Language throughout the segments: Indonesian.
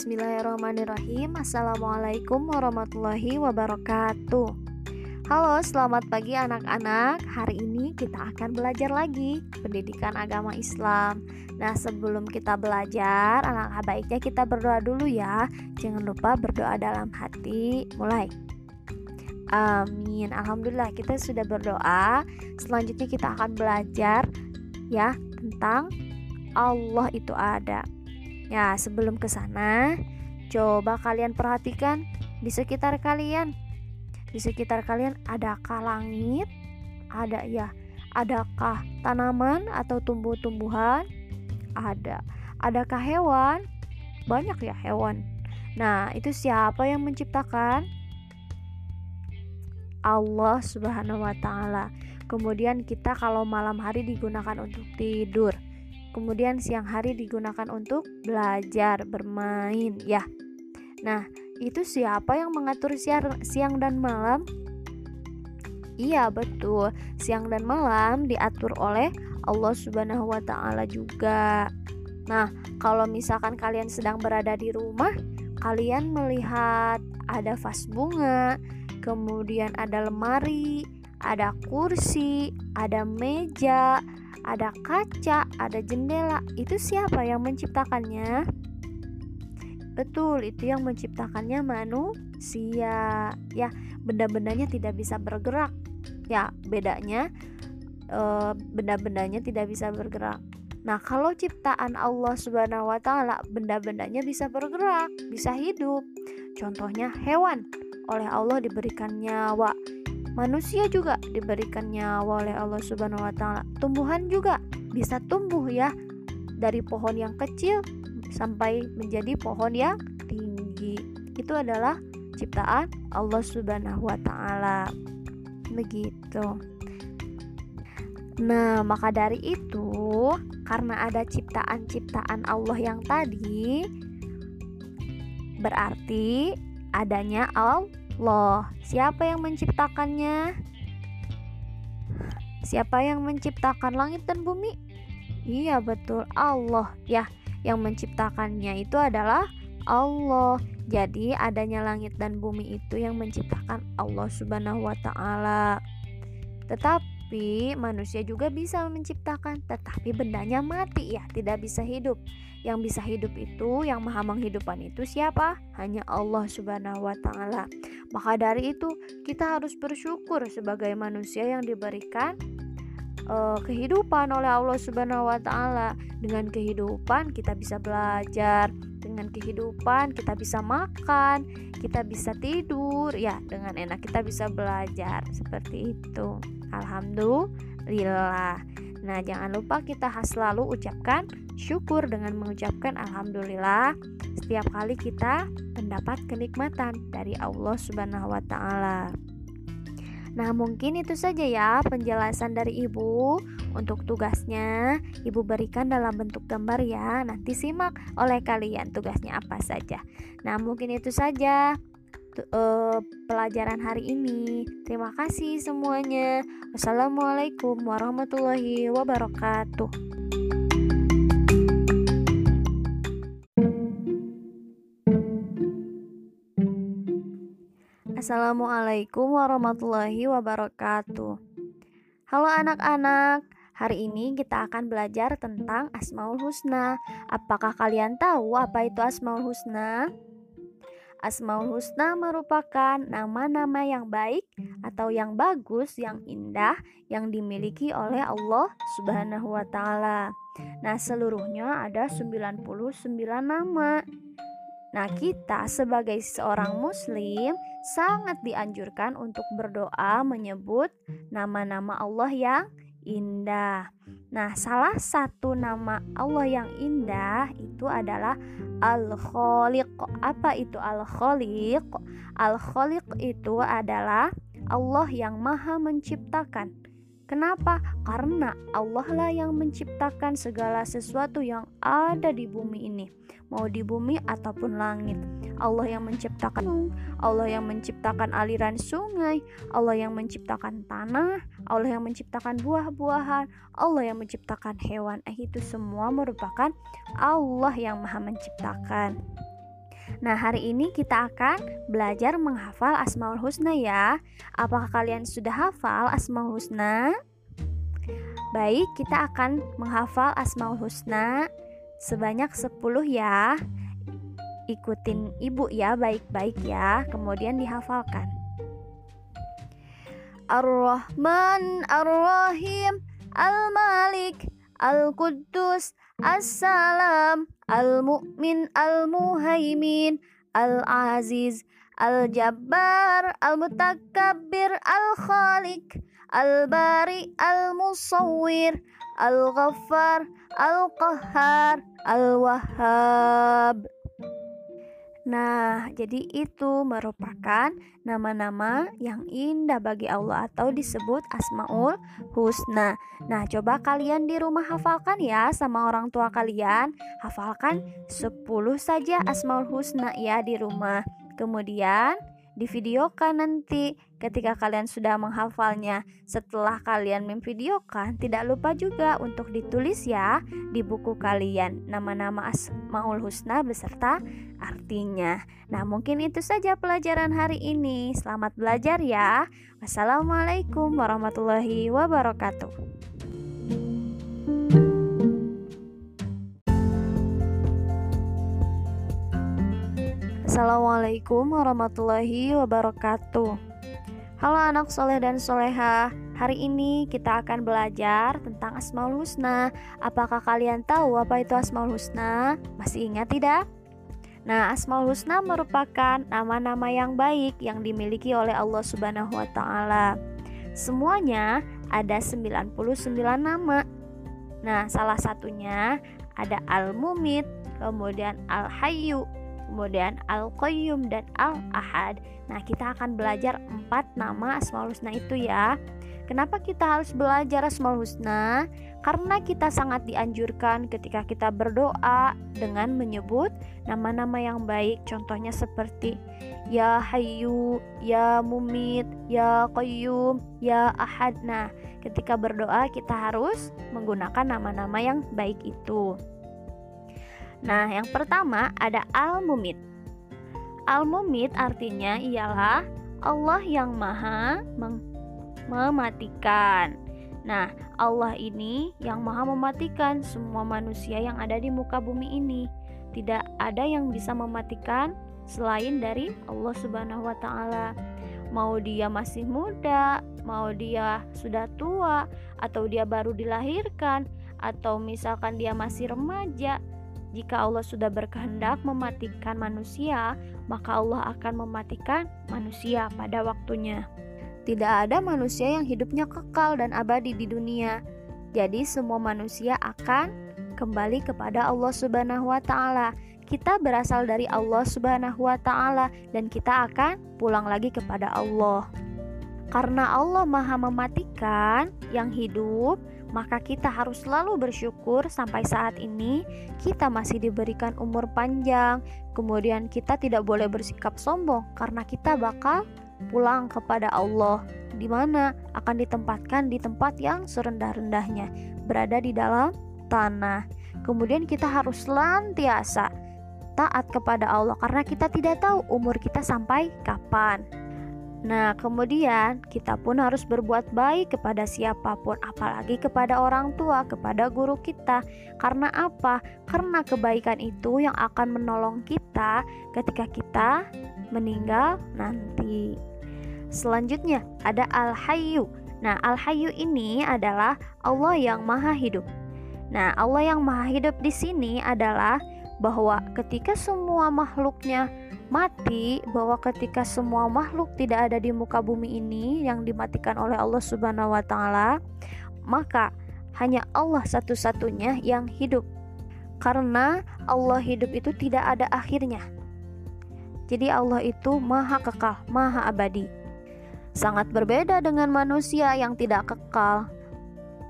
Bismillahirrahmanirrahim. Assalamualaikum warahmatullahi wabarakatuh. Halo selamat pagi anak-anak. Hari ini kita akan belajar lagi Pendidikan agama Islam. Nah sebelum kita belajar Alangkah baiknya kita berdoa dulu ya. Jangan lupa berdoa dalam hati Mulai. Amin. Alhamdulillah kita sudah berdoa. Selanjutnya kita akan belajar Ya tentang Allah itu ada Ya, sebelum ke sana, coba kalian perhatikan di sekitar kalian. Di sekitar kalian adakah langit? Ada ya. Adakah tanaman atau tumbuh-tumbuhan? Ada. Adakah hewan? Banyak ya hewan. Nah, itu siapa yang menciptakan? Allah Subhanahu wa taala. Kemudian kita kalau malam hari digunakan untuk tidur. Kemudian siang hari digunakan untuk belajar, bermain, ya. Nah, itu siapa yang mengatur siang dan malam? Iya, betul. Siang dan malam diatur oleh Allah Subhanahu wa taala juga. Nah, kalau misalkan kalian sedang berada di rumah, kalian melihat ada vas bunga, kemudian ada lemari, ada kursi, ada meja, ada kaca, ada jendela. Itu siapa yang menciptakannya? Betul, itu yang menciptakannya manusia. Ya, benda-bendanya tidak bisa bergerak. Ya, bedanya e, benda-bendanya tidak bisa bergerak. Nah, kalau ciptaan Allah Subhanahu wa taala, benda-bendanya bisa bergerak, bisa hidup. Contohnya hewan, oleh Allah diberikan nyawa Manusia juga diberikan nyawa oleh Allah Subhanahu wa taala. Tumbuhan juga bisa tumbuh ya dari pohon yang kecil sampai menjadi pohon yang tinggi. Itu adalah ciptaan Allah Subhanahu wa taala. Begitu. Nah, maka dari itu, karena ada ciptaan-ciptaan Allah yang tadi, berarti adanya Allah Allah. Siapa yang menciptakannya? Siapa yang menciptakan langit dan bumi? Iya, betul, Allah. Ya, yang menciptakannya itu adalah Allah. Jadi, adanya langit dan bumi itu yang menciptakan Allah Subhanahu wa taala. Tetapi manusia juga bisa menciptakan, tetapi bendanya mati ya, tidak bisa hidup. Yang bisa hidup itu, yang maha menghidupkan itu siapa? Hanya Allah Subhanahu wa taala. Maka dari itu, kita harus bersyukur sebagai manusia yang diberikan uh, kehidupan oleh Allah Subhanahu wa taala. Dengan kehidupan kita bisa belajar, dengan kehidupan kita bisa makan, kita bisa tidur, ya, dengan enak kita bisa belajar. Seperti itu. Alhamdulillah. Nah, jangan lupa kita selalu ucapkan syukur dengan mengucapkan alhamdulillah setiap kali kita mendapat kenikmatan dari Allah Subhanahu wa taala. Nah, mungkin itu saja ya penjelasan dari Ibu. Untuk tugasnya, Ibu berikan dalam bentuk gambar ya. Nanti simak oleh kalian tugasnya apa saja. Nah, mungkin itu saja uh, pelajaran hari ini. Terima kasih semuanya. Wassalamualaikum warahmatullahi wabarakatuh. Assalamualaikum warahmatullahi wabarakatuh. Halo anak-anak, hari ini kita akan belajar tentang Asmaul Husna. Apakah kalian tahu apa itu Asmaul Husna? Asmaul Husna merupakan nama-nama yang baik atau yang bagus, yang indah yang dimiliki oleh Allah Subhanahu wa taala. Nah, seluruhnya ada 99 nama. Nah, kita sebagai seorang muslim sangat dianjurkan untuk berdoa menyebut nama-nama Allah yang indah. Nah, salah satu nama Allah yang indah itu adalah Al-Khaliq. Apa itu Al-Khaliq? Al-Khaliq itu adalah Allah yang Maha Menciptakan. Kenapa? Karena Allah lah yang menciptakan segala sesuatu yang ada di bumi ini, mau di bumi ataupun langit. Allah yang menciptakan Allah yang menciptakan aliran sungai, Allah yang menciptakan tanah, Allah yang menciptakan buah-buahan, Allah yang menciptakan hewan. Eh itu semua merupakan Allah yang Maha menciptakan. Nah, hari ini kita akan belajar menghafal Asmaul Husna ya. Apakah kalian sudah hafal Asmaul Husna? Baik, kita akan menghafal Asmaul Husna sebanyak 10 ya. Ikutin ibu ya, baik-baik ya. Kemudian dihafalkan. Ar-Rahman, Ar-Rahim, Al-Malik, Al-Quddus, As-Salam, Al-Mu'min, Al-Muhaimin, Al-Aziz, Al-Jabbar, Al-Mutakabbir, Al-Khaliq, Al-Bari, Al-Musawwir, Al-Ghaffar, Al-Qahhar, Al-Wahhab. Nah, jadi itu merupakan nama-nama yang indah bagi Allah atau disebut Asmaul Husna. Nah, coba kalian di rumah hafalkan ya sama orang tua kalian. Hafalkan 10 saja Asmaul Husna ya di rumah. Kemudian di divideokan nanti ketika kalian sudah menghafalnya. Setelah kalian memvideokan, tidak lupa juga untuk ditulis ya di buku kalian nama-nama Asmaul Husna beserta artinya. Nah, mungkin itu saja pelajaran hari ini. Selamat belajar ya. Wassalamualaikum warahmatullahi wabarakatuh. Assalamualaikum warahmatullahi wabarakatuh Halo anak soleh dan soleha Hari ini kita akan belajar tentang Asmaul Husna Apakah kalian tahu apa itu Asmaul Husna? Masih ingat tidak? Nah, Asmaul Husna merupakan nama-nama yang baik yang dimiliki oleh Allah Subhanahu wa taala. Semuanya ada 99 nama. Nah, salah satunya ada Al-Mumit, kemudian Al-Hayyu, kemudian Al-Qayyum dan Al-Ahad. Nah, kita akan belajar empat nama Asmaul Husna itu ya. Kenapa kita harus belajar Asmaul Husna? Karena kita sangat dianjurkan ketika kita berdoa dengan menyebut nama-nama yang baik. Contohnya seperti Ya Hayyu, Ya Mumit, Ya Qayyum, Ya Ahad. Nah, ketika berdoa kita harus menggunakan nama-nama yang baik itu. Nah, yang pertama ada Al-Mumit. Al-Mumit artinya ialah Allah yang Maha mematikan. Nah, Allah ini yang Maha mematikan semua manusia yang ada di muka bumi ini. Tidak ada yang bisa mematikan selain dari Allah Subhanahu wa taala. Mau dia masih muda, mau dia sudah tua, atau dia baru dilahirkan, atau misalkan dia masih remaja, jika Allah sudah berkehendak mematikan manusia, maka Allah akan mematikan manusia pada waktunya. Tidak ada manusia yang hidupnya kekal dan abadi di dunia. Jadi semua manusia akan kembali kepada Allah Subhanahu wa taala. Kita berasal dari Allah Subhanahu wa taala dan kita akan pulang lagi kepada Allah. Karena Allah Maha mematikan yang hidup, maka kita harus selalu bersyukur sampai saat ini kita masih diberikan umur panjang. Kemudian kita tidak boleh bersikap sombong karena kita bakal pulang kepada Allah di mana akan ditempatkan di tempat yang serendah-rendahnya, berada di dalam tanah. Kemudian kita harus senantiasa taat kepada Allah karena kita tidak tahu umur kita sampai kapan. Nah, kemudian kita pun harus berbuat baik kepada siapa pun, apalagi kepada orang tua, kepada guru kita. Karena apa? Karena kebaikan itu yang akan menolong kita ketika kita meninggal nanti. Selanjutnya ada Al-Hayyu. Nah, Al-Hayyu ini adalah Allah yang Maha Hidup. Nah, Allah yang Maha Hidup di sini adalah bahwa ketika semua makhluknya mati bahwa ketika semua makhluk tidak ada di muka bumi ini yang dimatikan oleh Allah Subhanahu wa taala, maka hanya Allah satu-satunya yang hidup. Karena Allah hidup itu tidak ada akhirnya. Jadi Allah itu maha kekal, maha abadi. Sangat berbeda dengan manusia yang tidak kekal.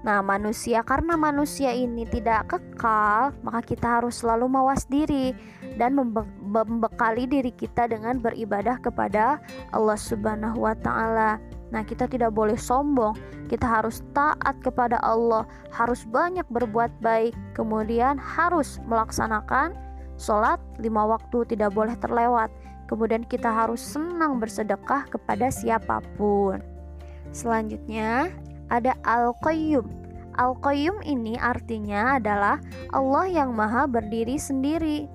Nah, manusia karena manusia ini tidak kekal, maka kita harus selalu mawas diri dan membekali diri kita dengan beribadah kepada Allah Subhanahu wa taala. Nah, kita tidak boleh sombong. Kita harus taat kepada Allah, harus banyak berbuat baik, kemudian harus melaksanakan sholat lima waktu tidak boleh terlewat. Kemudian kita harus senang bersedekah kepada siapa pun. Selanjutnya ada Al-Qayyum. Al-Qayyum ini artinya adalah Allah yang maha berdiri sendiri.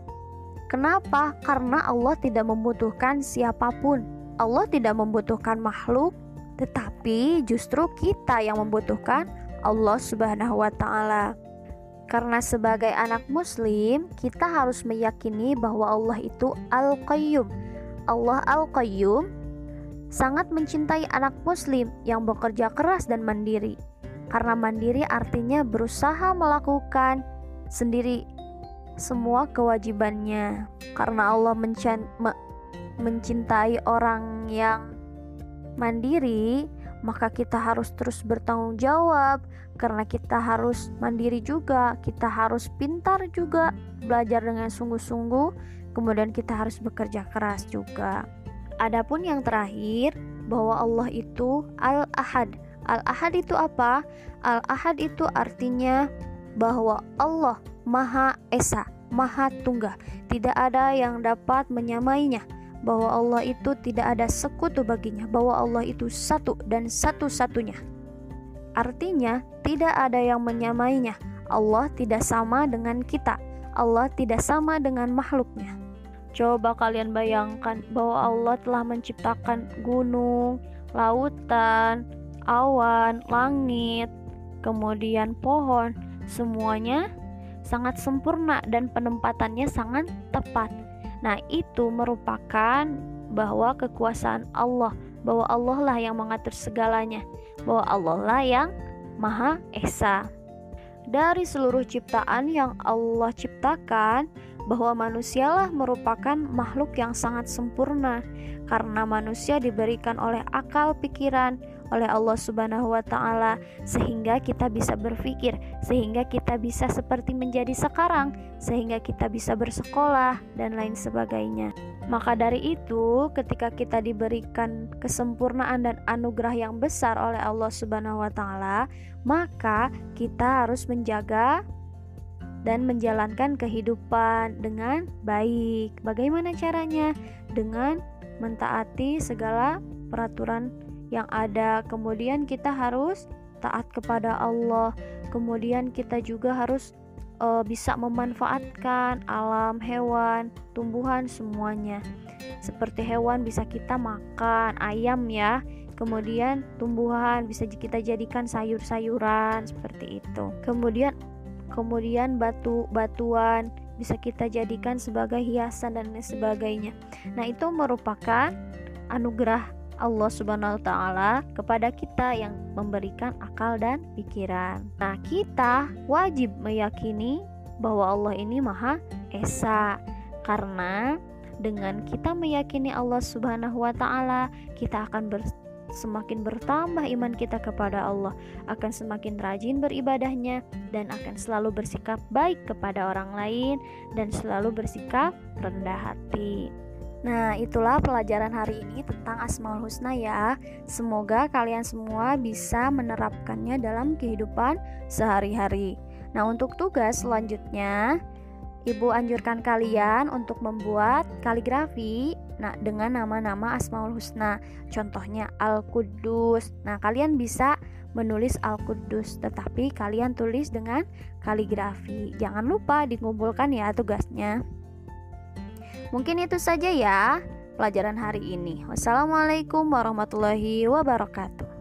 Kenapa? Karena Allah tidak membutuhkan siapa pun. Allah tidak membutuhkan makhluk, tetapi justru kita yang membutuhkan Allah Subhanahu wa taala. Karena sebagai anak muslim, kita harus meyakini bahwa Allah itu Al-Qayyum. Allah Al-Qayyum sangat mencintai anak muslim yang bekerja keras dan mandiri. Karena mandiri artinya berusaha melakukan sendiri semua kewajibannya. Karena Allah mencintai orang yang mandiri, maka kita harus terus bertanggung jawab, karena kita harus mandiri juga, kita harus pintar juga, belajar dengan sungguh-sungguh, kemudian kita harus bekerja keras juga. Adapun yang terakhir, bahwa Allah itu Al-Ahad. Al-Ahad itu apa? Al-Ahad itu artinya bahwa Allah Maha Esa, Maha Tunggal. Tidak ada yang dapat menyamainya. Bahwa Allah itu tidak ada sekutu baginya, bahwa Allah itu satu dan satu-satunya. Artinya, tidak ada yang menyamainya. Allah tidak sama dengan kita. Allah tidak sama dengan makhluknya. Coba kalian bayangkan bahwa Allah telah menciptakan gunung, lautan, awan, langit, kemudian pohon, semuanya sangat sempurna dan penempatannya sangat tepat. Nah, itu merupakan bahwa kekuasaan Allah, bahwa Allah lah yang mengatur segalanya bahwa Allah lah yang Maha Esa. Dari seluruh ciptaan yang Allah ciptakan, bahwa manusialah merupakan makhluk yang sangat sempurna. Karena manusia diberikan oleh akal pikiran oleh Allah Subhanahu wa taala sehingga kita bisa berpikir, sehingga kita bisa seperti menjadi sekarang, sehingga kita bisa bersekolah dan lain sebagainya. Maka dari itu, ketika kita diberikan kesempurnaan dan anugerah yang besar oleh Allah Subhanahu wa taala, maka kita harus menjaga dan menjalankan kehidupan dengan baik. Bagaimana caranya? Dengan mentaati segala peraturan yang ada. Kemudian kita harus taat kepada Allah. Kemudian kita juga harus uh, bisa memanfaatkan alam, hewan, tumbuhan semuanya. Seperti hewan bisa kita makan, ayam ya. Kemudian tumbuhan bisa kita jadikan sayur-sayuran seperti itu. Kemudian kemudian batu-batuan bisa kita jadikan sebagai hiasan dan sebagainya. Nah, itu merupakan anugerah Allah Subhanahu wa taala kepada kita yang memberikan akal dan pikiran. Nah, kita wajib meyakini bahwa Allah ini Maha Esa karena dengan kita meyakini Allah Subhanahu wa taala, kita akan ber semakin bertambah iman kita kepada Allah, akan semakin rajin beribadahnya, dan akan selalu bersikap baik kepada orang lain, dan selalu bersikap rendah hati. Nah, itulah pelajaran hari ini tentang Asmaul Husna ya. Semoga kalian semua bisa menerapkannya dalam kehidupan sehari-hari. Nah, untuk tugas selanjutnya, Ibu anjurkan kalian untuk membuat kaligrafi nah dengan nama-nama Asmaul Husna. Contohnya Al-Quddus. Nah, kalian bisa menulis Al-Quddus, tetapi kalian tulis dengan kaligrafi. Jangan lupa dikumpulkan ya tugasnya. Mungkin itu saja ya pelajaran hari ini. Wassalamualaikum warahmatullahi wabarakatuh.